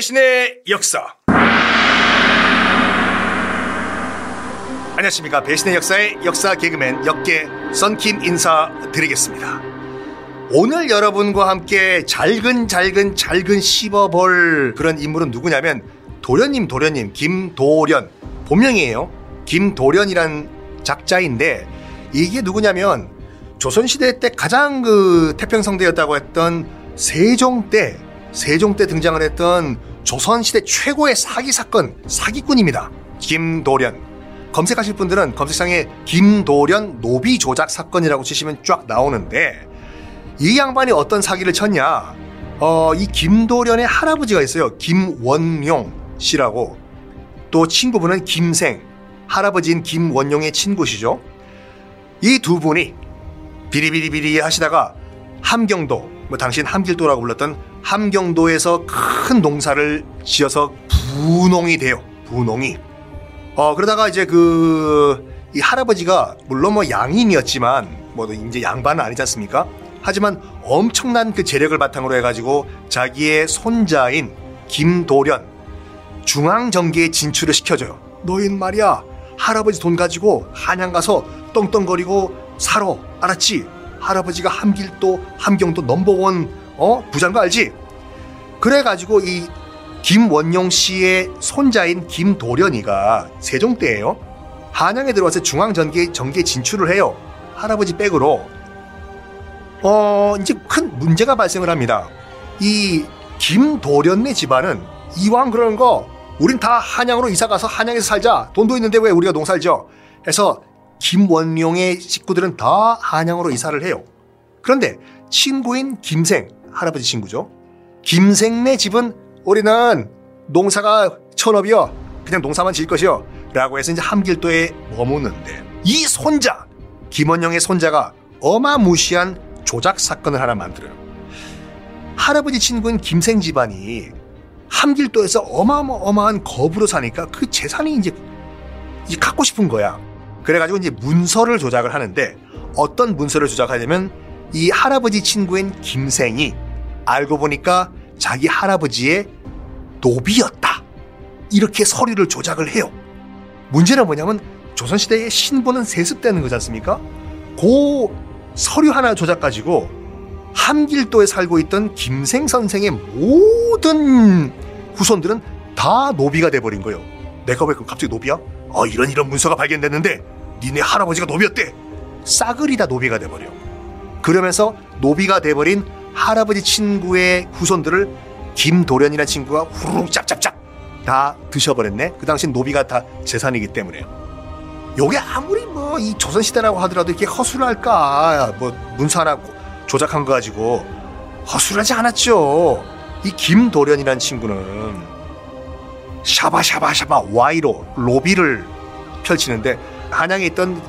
배신의 역사. 안녕하십니까. 배신의 역사의 역사 개그맨 역계 썬킴 인사드리겠습니다. 오늘 여러분과 함께 잘근 잘근 잘근 씹어볼 그런 인물은 누구냐면 도련님 도련님 김도련 본명이에요. 김도련이란 작자인데 이게 누구냐면 조선시대 때 가장 그 태평성대였다고 했던 세종 때 세종 때 등장을 했던 조선시대 최고의 사기 사건 사기꾼입니다. 김도련. 검색하실 분들은 검색창에 김도련 노비 조작 사건이라고 치시면 쫙 나오는데 이 양반이 어떤 사기를 쳤냐? 어, 이 김도련의 할아버지가 있어요. 김원용 씨라고. 또 친구분은 김생, 할아버지인 김원용의 친구시죠. 이 두 분이 비리비리비리 하시다가 함경도, 뭐 당신 함길도라고 불렀던 함경도에서 큰 농사를 지어서 분홍이 돼요. 분홍이. 어, 그러다가 이제 그, 이 할아버지가 물론 뭐 양인이었지만, 뭐 이제 양반은 아니지 않습니까? 하지만 엄청난 그 재력을 바탕으로 해가지고 자기의 손자인 김도련 중앙정계에 진출을 시켜줘요. 너흰 말이야. 할아버지 돈 가지고 한양 가서 떵떵거리고 살아. 알았지? 할아버지가 함길도, 함경도 넘버원, 어? 부자인 거 알지? 그래가지고 이 김원용 씨의 손자인 김도련이가 세종 때예요. 한양에 들어와서 중앙정계 정계 진출을 해요. 할아버지 백으로. 어, 이제 큰 문제가 발생을 합니다. 이 김도련네 집안은 이왕 그러는 거 우린 다 한양으로 이사 가서 한양에서 살자. 돈도 있는데 왜 우리가 농사를 해서 김원용의 식구들은 다 한양으로 이사를 해요. 그런데 친구인 김생, 할아버지 친구죠. 김생네 집은 우리는 농사가 천업이요. 그냥 농사만 지을 것이요. 라고 해서 이제 함길도에 머무는데 이 손자, 김원영의 손자가 어마무시한 조작 사건을 하나 만들어요. 할아버지 친구인 김생 집안이 함길도에서 어마어마한 거부로 사니까 그 재산이 이제 갖고 싶은 거야. 그래가지고 이제 문서를 조작을 하는데 어떤 문서를 조작하냐면 이 할아버지 친구인 김생이 알고 보니까 자기 할아버지의 노비였다. 이렇게 서류를 조작을 해요. 문제는 뭐냐면 조선시대의 신분은 세습되는 거지 않습니까? 고 서류 하나 조작 가지고 함길도에 살고 있던 김생 선생의 모든 후손들은 다 노비가 돼버린 거예요. 내가 왜 갑자기 노비야? 어, 이런 이런 문서가 발견됐는데 니네 할아버지가 노비였대. 싸그리 다 노비가 돼버려. 그러면서 노비가 돼버린 할아버지 친구의 후손들을 김도련이라는 친구가 후루룩 짭짭짭 다 드셔버렸네. 그 당시 노비가 다 재산이기 때문에. 요게 아무리 뭐 이 조선시대라고 하더라도 이렇게 허술할까. 뭐 문서 하나 조작한 거 가지고 허술하지 않았죠. 이 김도련이라는 친구는 샤바샤바샤바 와이로 로비를 펼치는데 한양에 있던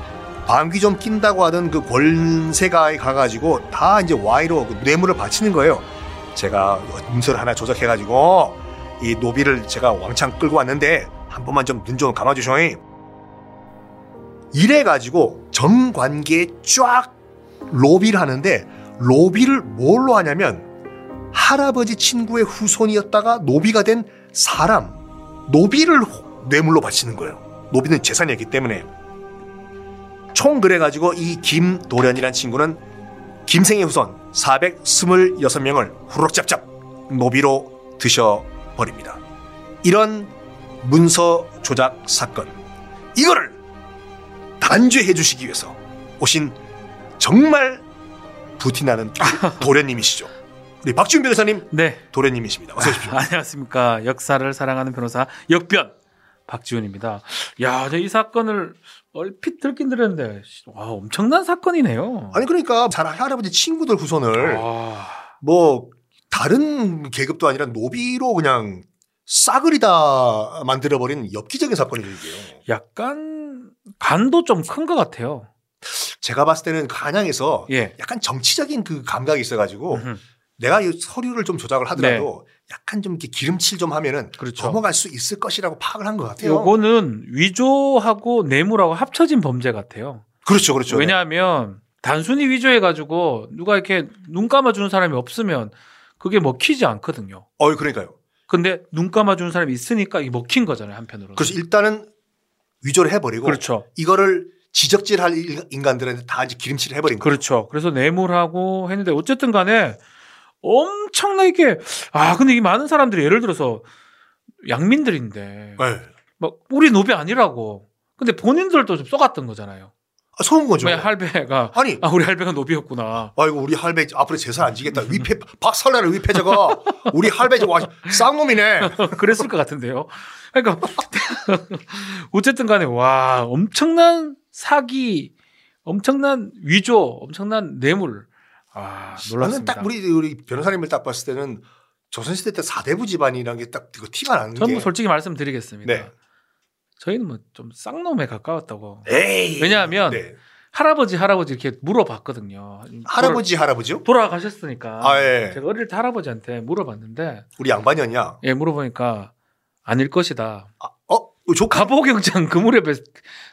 방귀 좀 낀다고 하던 그 권세가에 가가지고 다 이제 와이로 그 뇌물을 바치는 거예요. 제가 문서를 하나 조작해가지고 이 노비를 제가 왕창 끌고 왔는데 한 번만 좀 눈좀 감아주셔. 이래가지고 정관계에 쫙 로비를 하는데 로비를 뭘로 하냐면 할아버지 친구의 후손이었다가 노비가 된 사람 노비를 뇌물로 바치는 거예요. 노비는 재산이었기 때문에 총 그래가지고 이 김도련이란 친구는 김생의 후손 426명을 후룩짭짭 노비로 드셔버립니다. 이런 문서 조작 사건 이거를 단죄해 주시기 위해서 오신 정말 부티나는 도련님이시죠. 우리 박지훈 변호사님 네. 도련님이십니다. 어서 오십시오. 아, 안녕하십니까. 역사를 사랑하는 변호사 역변 박지훈입니다. 야, 저 이 사건을 얼핏 들긴 들었는데 와, 엄청난 사건이네요. 아니 그러니까 잘 할아버지 친구들 후손을 아... 뭐 다른 계급도 아니라 노비로 그냥 싸그리다 만들어버린 엽기적인 사건이죠 이게. 약간 간도 좀 큰 것 같아요. 제가 봤을 때는 간양에서 예. 약간 정치적인 그 감각이 있어가지고 음흠. 내가 이 서류를 좀 조작을 하더라도 네. 약간 좀 이렇게 기름칠 좀 하면은 그렇죠. 넘어갈 수 있을 것이라고 파악을 한 것 같아요. 요거는 위조하고 뇌물하고 합쳐진 범죄 같아요. 그렇죠, 그렇죠. 왜냐하면 단순히 위조해 가지고 누가 이렇게 눈 감아 주는 사람이 없으면 그게 먹히지 않거든요. 어, 그러니까요. 근데 눈 감아 주는 사람이 있으니까 이게 먹힌 거잖아요 한편으로. 그래서 일단은 위조를 해버리고 그렇죠. 이거를 지적질할 일- 인간들한테 다 이제 기름칠을 해버린 거예요. 그렇죠. 그래서 뇌물하고 했는데 어쨌든 간에 엄청나게 아 근데 이 많은 사람들이 예를 들어서 양민들인데 네. 막 우리 노비 아니라고. 근데 본인들도 좀 쏘갔던 거잖아요. 아, 속은 거죠. 왜 할배가 아니, 아 우리 할배가 노비였구나. 아이고 우리 할배 앞으로 제사 안 지겠다. 위패 박살나는 위패자가 우리 할배 저와 쌍놈이네. 그랬을 것 같은데요. 그러니까 어쨌든 간에 와 엄청난 사기, 엄청난 위조, 엄청난 뇌물. 아 저는 놀랐습니다. 딱 우리 우리 변호사님을 딱 봤을 때는 조선시대 때 사대부 집안이라는 게 딱 그 티가 나는 저는 게. 뭐 솔직히 말씀드리겠습니다. 네. 저희는 뭐 좀 쌍놈에 가까웠다고. 에이. 왜냐하면 네. 할아버지 할아버지 이렇게 물어봤거든요. 할아버지 할아버지요? 돌아, 돌아가셨으니까 아, 예. 제가 어릴 때 할아버지한테 물어봤는데 우리 양반이었냐? 예 물어보니까 아닐 것이다. 아, 가보경장 그 무렵에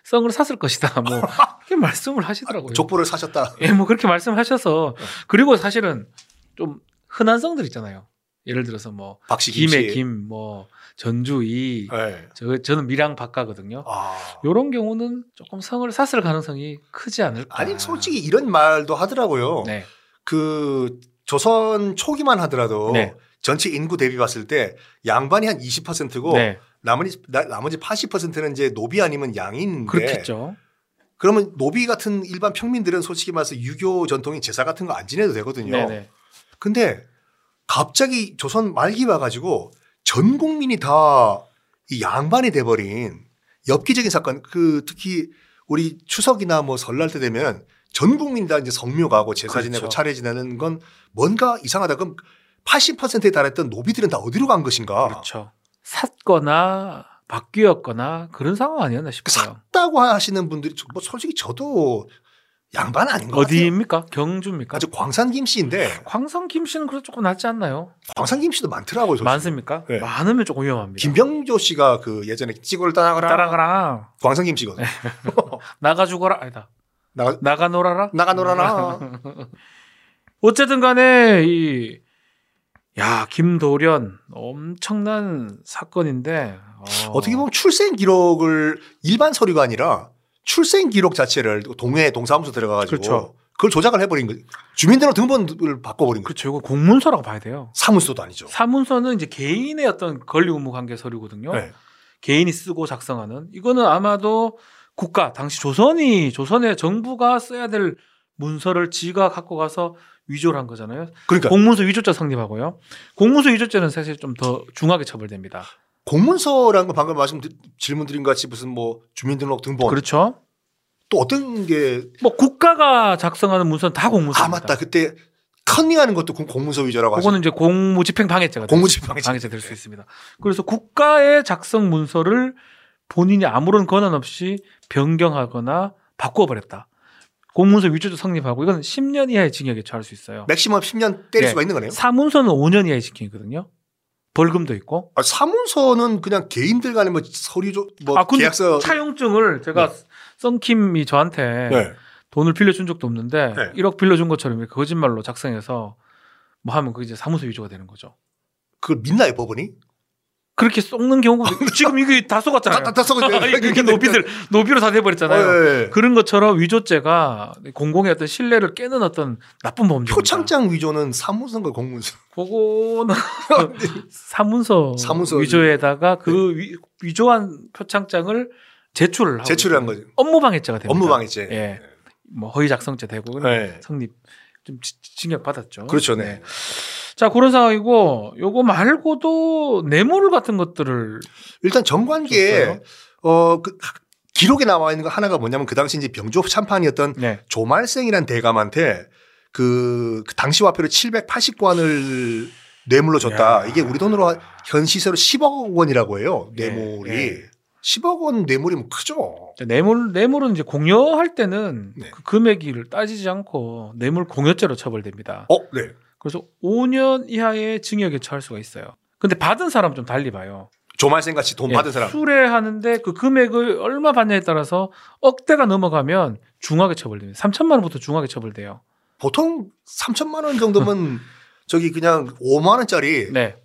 썽을 샀을 것이다. 뭐 이렇게 말씀을 하시더라고요. 족보를 사셨다. 예, 뭐 그렇게 말씀하셔서 그리고 사실은 좀 흔한 성들 있잖아요. 예를 들어서 뭐 박씨 김의. 김, 뭐 전주이, 네. 저 저는 밀양 박가거든요. 아. 요런 경우는 조금 성을 샀을 가능성이 크지 않을까. 아니 솔직히 이런 말도 하더라고요. 네, 그 조선 초기만 하더라도 네. 전체 인구 대비 봤을 때 양반이 한 20%고 네, 나머지 나, 나머지 80%는 이제 노비 아니면 양인인데 그렇겠죠. 그러면 노비 같은 일반 평민들은 솔직히 말해서 유교 전통인 제사 같은 거 안 지내도 되거든요. 네, 네. 근데 갑자기 조선 말기 와가지고 전 국민이 다 이 양반이 돼버린 엽기적인 사건 그 특히 우리 추석이나 뭐 설날 때 되면 전 국민 다 이제 성묘 가고 제사 그렇죠. 지내고 차례 지내는 건 뭔가 이상하다. 그럼 80%에 달했던 노비들은 다 어디로 간 것인가? 그렇죠. 샀거나 바뀌었거나 그런 상황 아니었나 그 싶어요. 샀다고 하시는 분들이 저- 뭐 솔직히 저도 양반 아닌 것 같아요. 어디입니까? 경주입니까? 아주 광산 김씨인데 광성 김 씨는 그래도 조금 낫지 않나요? 광산 김씨도 많더라고요. 솔직히. 많습니까? 네. 많으면 조금 위험합니다. 김병조 씨가 그 예전에 찌골 따라가라 따라가라. 광산 김씨거든. 네. 나가 죽어라. 아니다. 나가 나가 놀아라. 나가 놀아라. 어쨌든 간에 이 야, 김도련 엄청난 사건인데 어, 어떻게 보면 출생 기록을 일반 서류가 아니라 출생 기록 자체를 동해 동사무소 들어가가지고 그렇죠. 그걸 조작을 해버린 거. 주민등록 등본을 바꿔버린 거. 그렇죠. 이거 공문서라고 봐야 돼요. 사무소도 아니죠. 사문서는 이제 개인의 어떤 권리 의무 관계 서류거든요. 네. 개인이 쓰고 작성하는 이거는 아마도 국가 당시 조선이 조선의 정부가 써야 될 문서를 지가 갖고 가서 위조를 한 거잖아요. 그러니까 공문서 위조죄 성립하고요. 공문서 위조죄는 사실 좀 더 중하게 처벌됩니다. 공문서라는 건 방금 말씀 드- 질문 드린 것 같이 무슨 뭐 주민등록 등본 그렇죠. 또 어떤 게 뭐 국가가 작성하는 문서는 다 공문서입니다. 아 맞다 그때 컨닝하는 것도 공- 공문서 위조라고 하죠. 그거는 이제 공무집행 방해죄가 될 공무집행 수- 방해죄 될 수 있습니다. 그래서 국가의 작성 문서를 본인이 아무런 권한 없이 변경하거나 바꿔버렸다. 공문서 위조죄 성립하고 이건 10년 이하의 징역에 처할 수 있어요. 맥시멈 10년 때릴 네. 수가 있는 거네요. 사문서는 5년 이하의 징역이거든요. 벌금도 있고. 아, 사문서는 그냥 개인들 간에 뭐 서류조 뭐 아, 근데 계약서 차용증을 제가 썬킴이 저한테 네. 돈을 빌려준 적도 없는데 네. 1억 빌려준 것처럼 거짓말로 작성해서 뭐 하면 그게 이제 사무소 위조가 되는 거죠. 그걸 믿나요 법원이? 그렇게 썩는 경우가 지금 이게 다 속았잖아요. 다- 다 속았죠. 아니, 그게 노비들 노비로 다 돼버렸잖아요. 어, 예, 예. 그런 것처럼 위조죄가 공공의 어떤 신뢰를 깨는 어떤 나쁜 범죄입니다. 표창장 위조는 사문서인가 공문서? 그거는 사문서, 사문서 위조에다가 그 위, 위조한 표창장을 제출을 하고 제출을 한 거죠. 업무방해죄가 됩니다. 업무방해죄. 예. 뭐 허위 작성죄 되고 네. 성립 좀 지- 징역 받았죠. 그렇죠, 네. 자 그런 상황이고 요거 말고도 뇌물 같은 것들을 일단 정관계에? 어, 그 기록에 나와 있는 거 하나가 뭐냐면 그 당시 이제 병조 참판이었던 네. 조말생이란 대감한테 그, 그 당시 화폐로 780관을 뇌물로 줬다. 야. 이게 우리 돈으로 현 시세로 10억 원이라고 해요. 예, 뇌물이. 예. 10억 원 뇌물이면 크죠. 자, 뇌물 뇌물은 이제 공여할 때는 네. 그 금액을 따지지 않고 뇌물 공여죄로 처벌됩니다. 어, 네. 그래서 5년 이하의 징역에 처할 수가 있어요. 근데 받은 사람 좀 달리 봐요. 조말생 같이 돈 예, 받은 사람. 수뢰하는데 그 금액을 얼마 받냐에 따라서 억대가 넘어가면 중하게 처벌됩니다. 3천만 원부터 중하게 처벌돼요. 보통 3천만 원 정도면 저기 그냥 5만 원짜리 네.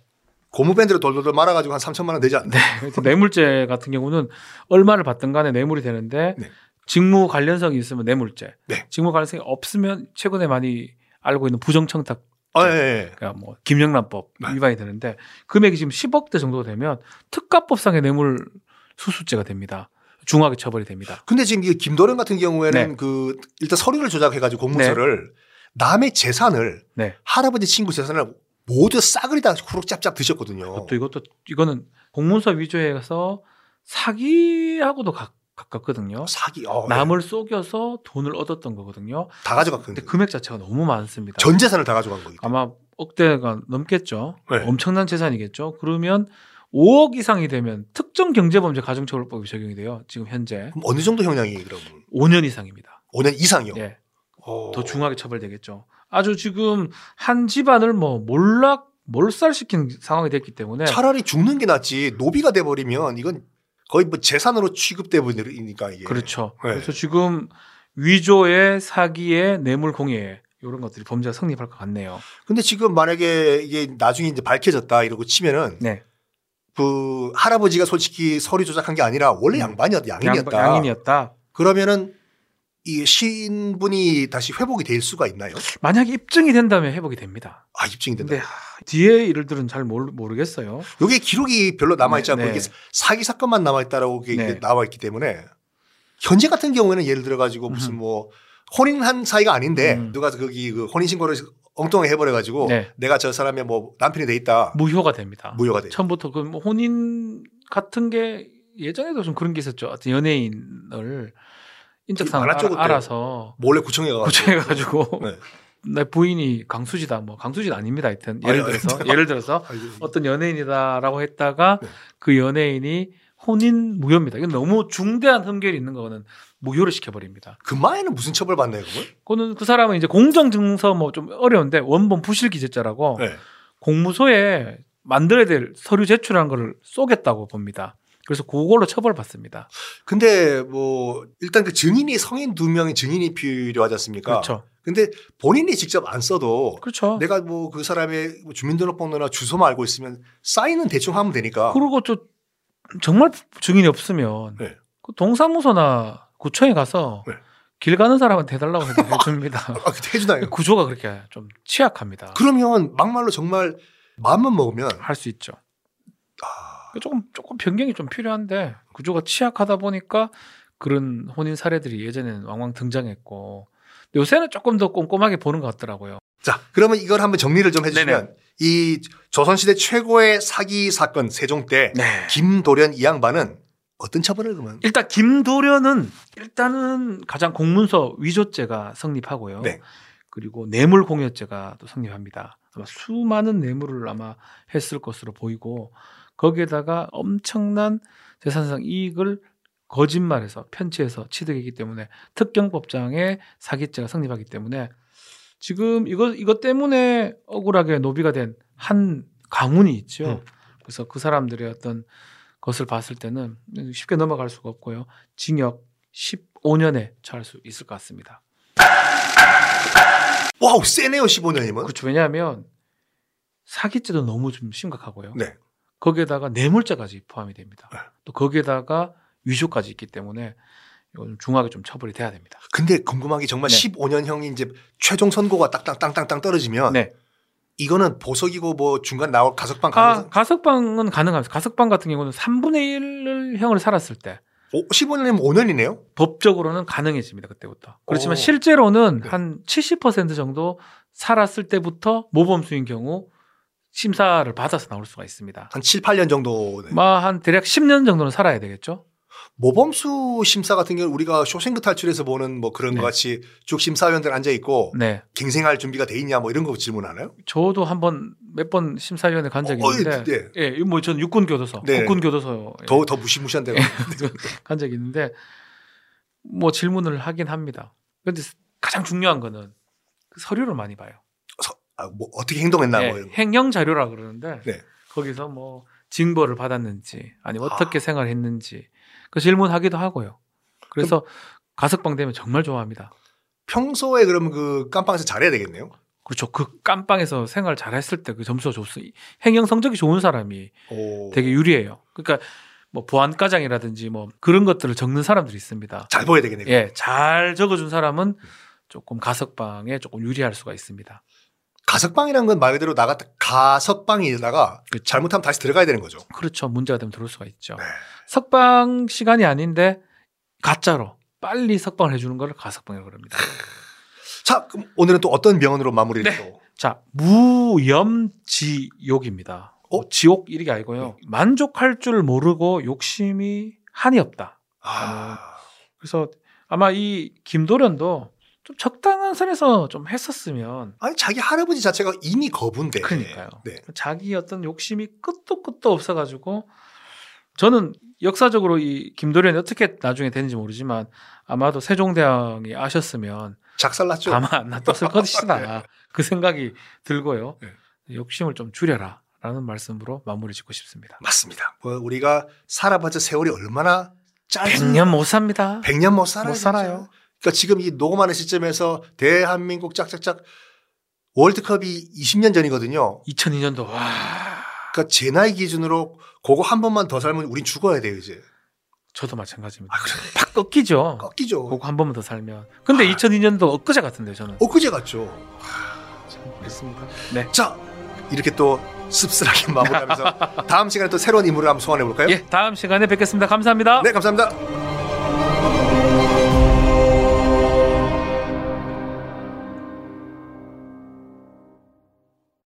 고무밴드로 돌돌돌 말아가지고 한 3천만 원 되지 않나? 네. 뇌물죄 같은 경우는 얼마를 받든 간에 뇌물이 되는데 네. 직무 관련성이 있으면 뇌물죄. 네. 직무 관련성이 없으면 최근에 많이 알고 있는 부정청탁 아, 예, 예. 그러니까 뭐 김영란법 네. 위반이 되는데 금액이 지금 10억대 정도 되면 특가법상의 뇌물 수수죄가 됩니다. 중하게 처벌이 됩니다. 근데 지금 이 김도령 같은 경우에는 네. 그 일단 서류를 조작해가지고 공문서를 남의 재산을 네. 할아버지 친구 재산을 모두 싸그리 다 후룩 짭짭 드셨거든요. 또 이것도 이거는 공문서 위조해서 사기하고도 가, 가깝거든요. 사기. 어, 남을 속여서 돈을 얻었던 거거든요. 예. 다 가져갔거든요. 근데 금액 자체가 너무 많습니다. 전 재산을 다 가져간 거기. 아마 억대가 넘겠죠. 네. 엄청난 재산이겠죠. 그러면 5억 이상이 되면 특정 경제범죄 가중처벌법이 적용이 돼요. 지금 현재 그럼 어느 정도 형량이 그러면? 5년 이상입니다. 5년 이상이요. 예, 어. 더 중하게 처벌되겠죠. 아주 지금 한 집안을 뭐 몰락 몰살시킨 상황이 됐기 때문에 차라리 죽는 게 낫지 노비가 돼버리면 이건 거의 뭐 재산으로 취급돼 버리니까 이게. 그렇죠. 네. 그래서 지금 위조에 사기에 뇌물 공예 이런 것들이 범죄가 성립할 것 같네요. 근데 지금 만약에 이게 나중에 이제 밝혀졌다 이러고 치면은 네, 그 할아버지가 솔직히 서류 조작한 게 아니라 원래 음. 양반이었다 양인이었다. 양, 양인이었다. 그러면은 이 신분이 다시 회복이 될 수가 있나요? 만약에 입증이 된다면 회복이 됩니다. 아 입증이 된다. 뒤에 일들은 잘 모르, 모르겠어요. 여기 기록이 별로 남아 있지 네, 않고 네. 이게 사기 사건만 남아 있다라고 이게 네. 나와 있기 때문에 현재 같은 경우에는 예를 들어 가지고 무슨 음. 뭐 혼인한 사이가 아닌데 음. 누가 거기 그 혼인 신고를 엉뚱하게 해버려 가지고 네. 내가 저 사람의 뭐 남편이 돼 있다 무효가 됩니다. 무효가 돼. 처음부터 그뭐 혼인 같은 게 예전에도 좀 그런 게 있었죠. 연예인을 인적사항을 많았죠, 알아, 그때. 알아서 몰래 구청에 가가지고 구청해가지고 네. 내 부인이 강수지다 뭐 강수지는 아닙니다. 하여튼 예를 아니, 아니, 들어서 아니. 예를 들어서 아이고, 어떤 연예인이다라고 했다가 네. 그 연예인이 혼인 무효입니다. 이건 너무 중대한 흠결이 있는 거는 무효를 시켜버립니다. 그 마에는 무슨 처벌 받나요 그걸? 그거는 그 사람은 이제 공정증서 뭐 좀 어려운데 원본 부실 기재죄라고 네. 공무소에 만들어야 될 서류 제출한 거를 쏘겠다고 봅니다. 그래서 그걸로 처벌받습니다. 근데 뭐 일단 그 증인이 성인 두 명의 증인이 필요하지 않습니까? 그렇죠. 근데 본인이 직접 안 써도 그렇죠. 내가 뭐 그 사람의 뭐 주민등록번호나 주소만 알고 있으면 사인은 대충 하면 되니까. 그리고 또 정말 증인이 없으면 네. 그 동사무소나 구청에 가서 네. 길 가는 사람한테 해달라고 해줍니다. 아, 해주나요? 구조가 그렇게 좀 취약합니다. 그러면 막말로 정말 마음만 먹으면 할 수 있죠. 아, 조금 조금 변경이 좀 필요한데 구조가 취약하다 보니까 그런 혼인 사례들이 예전에는 왕왕 등장했고 요새는 조금 더 꼼꼼하게 보는 것 같더라고요. 자 그러면 이걸 한번 정리를 좀 해주시면 네네. 이 조선시대 최고의 사기 사건 세종 때 네. 김도련 이 양반은 어떤 처벌을 그러면? 일단 김도련은 일단은 가장 공문서 위조죄가 성립하고요. 네. 그리고 뇌물 공여죄가 또 성립합니다. 아마 수많은 뇌물을 아마 했을 것으로 보이고 거기에다가 엄청난 재산상 이익을 거짓말해서 편취해서 취득했기 때문에 특경법장에 사기죄가 성립하기 때문에 지금 이거 이것 때문에 억울하게 노비가 된 한 가문이 있죠. 음. 그래서 그 사람들의 어떤 것을 봤을 때는 쉽게 넘어갈 수가 없고요. 징역 15년에 처할 수 있을 것 같습니다. 와우 세네요 15년이면. 그렇죠. 왜냐하면 사기죄도 너무 좀 심각하고요. 네. 거기에다가 뇌물죄까지 포함이 됩니다. 네. 또 거기에다가 위조까지 있기 때문에 이건 좀 중하게 좀 처벌이 돼야 됩니다. 근데 궁금한 게 정말 네. 15년형이 이제 최종 선고가 딱땅땅땅땅 떨어지면 네. 이거는 보석이고 뭐 중간 나올 가석방 아, 가능성 가석방은 가능합니다. 가석방 같은 경우는 3분의 1을 형을 살았을 때 오, 15년이면 5년이네요. 법적으로는 가능해집니다. 그때부터. 그렇지만 오. 실제로는 네. 한70% 정도 살았을 때부터 모범수인 경우 심사를 받아서 나올 수가 있습니다. 한 7, 8년 정도. 네. 한 대략 10년 정도는 살아야 되겠죠. 모범수 심사 같은 경우 는 우리가 쇼생크 탈출에서 보는 뭐 그런 네. 것 같이 쭉 심사위원들 앉아 있고 네. 갱생할 준비가 돼 있냐 뭐 이런 거 질문하나요? 저도 한번 몇 번 심사위원회 간 적이 어, 있는데 네. 예, 뭐 저는 육군 교도소, 네. 국군 교도소 예, 더더 무시무시한 데가. 간 적이 있는데 뭐 질문을 하긴 합니다. 근데 가장 중요한 거는 그 서류를 많이 봐요. 서- 아, 뭐 어떻게 행동했나 예, 뭐 이런 거. 행령 자료라 그러는데 네. 거기서 뭐 징벌을 받았는지 아니면 아. 어떻게 생활했는지 그 질문하기도 하고요. 그래서 가석방 되면 정말 좋아합니다. 평소에 그러면 그 깜빵에서 잘해야 되겠네요. 그렇죠. 그 깜빵에서 생활 잘했을 때 그 점수가 좋습니다. 행영 성적이 좋은 사람이 오. 되게 유리해요. 그러니까 뭐 보안과장이라든지 뭐 그런 것들을 적는 사람들이 있습니다. 잘 보여야 되겠네요. 예, 잘 적어준 사람은 조금 가석방에 조금 유리할 수가 있습니다. 가석방이라는 건 말 그대로 나갔다 가석방이다가 그렇죠. 잘못하면 다시 들어가야 되는 거죠. 그렇죠. 문제가 되면 들어올 수가 있죠. 네. 석방 시간이 아닌데 가짜로 빨리 석방을 해주는 걸 가석방이라고 합니다. 자, 그럼 오늘은 또 어떤 명언으로 마무리를 네. 또? 자, 무염지욕입니다. 어? 지옥 이게 아니고요. 만족할 줄 모르고 욕심이 한이 없다. 아, 그래서 아마 이 김도련도 좀 적당한 선에서 좀 했었으면 아니 자기 할아버지 자체가 이미 거부인데. 그러니까요. 네. 자기 어떤 욕심이 끝도 끝도 없어가지고 저는 역사적으로 이 김도련이 어떻게 나중에 되는지 모르지만 아마도 세종대왕이 아셨으면 작살났죠. 가만 안 놔뒀을 것이다. 그 생각이 들고요. 네. 욕심을 좀 줄여라. 라는 말씀으로 마무리 짓고 싶습니다. 맞습니다. 뭐 우리가 살아봤자 세월이 얼마나 짧은 100년 못 삽니다. 100년 못 살아요. 못 살아요. 그러니까 지금 이 녹음하는 시점에서 대한민국 짝짝짝 월드컵이 20년 전이거든요. 2002년도 와 그러니까 제 나이 기준으로 그거 한 번만 더 살면 우린 죽어야 돼요 이제. 저도 마찬가지입니다. 아 그래. 팍 꺾이죠. 꺾이죠. 그거 한 번만 더 살면. 근데 아. 2002년도 엊그제 같은데 저는. 엊그제 같죠. 그렇습니다. 네. 자 이렇게 또 씁쓸하게 마무리하면서 다음 시간에 또 새로운 인물을 한번 소환해 볼까요? 예, 다음 시간에 뵙겠습니다. 감사합니다. 네 감사합니다.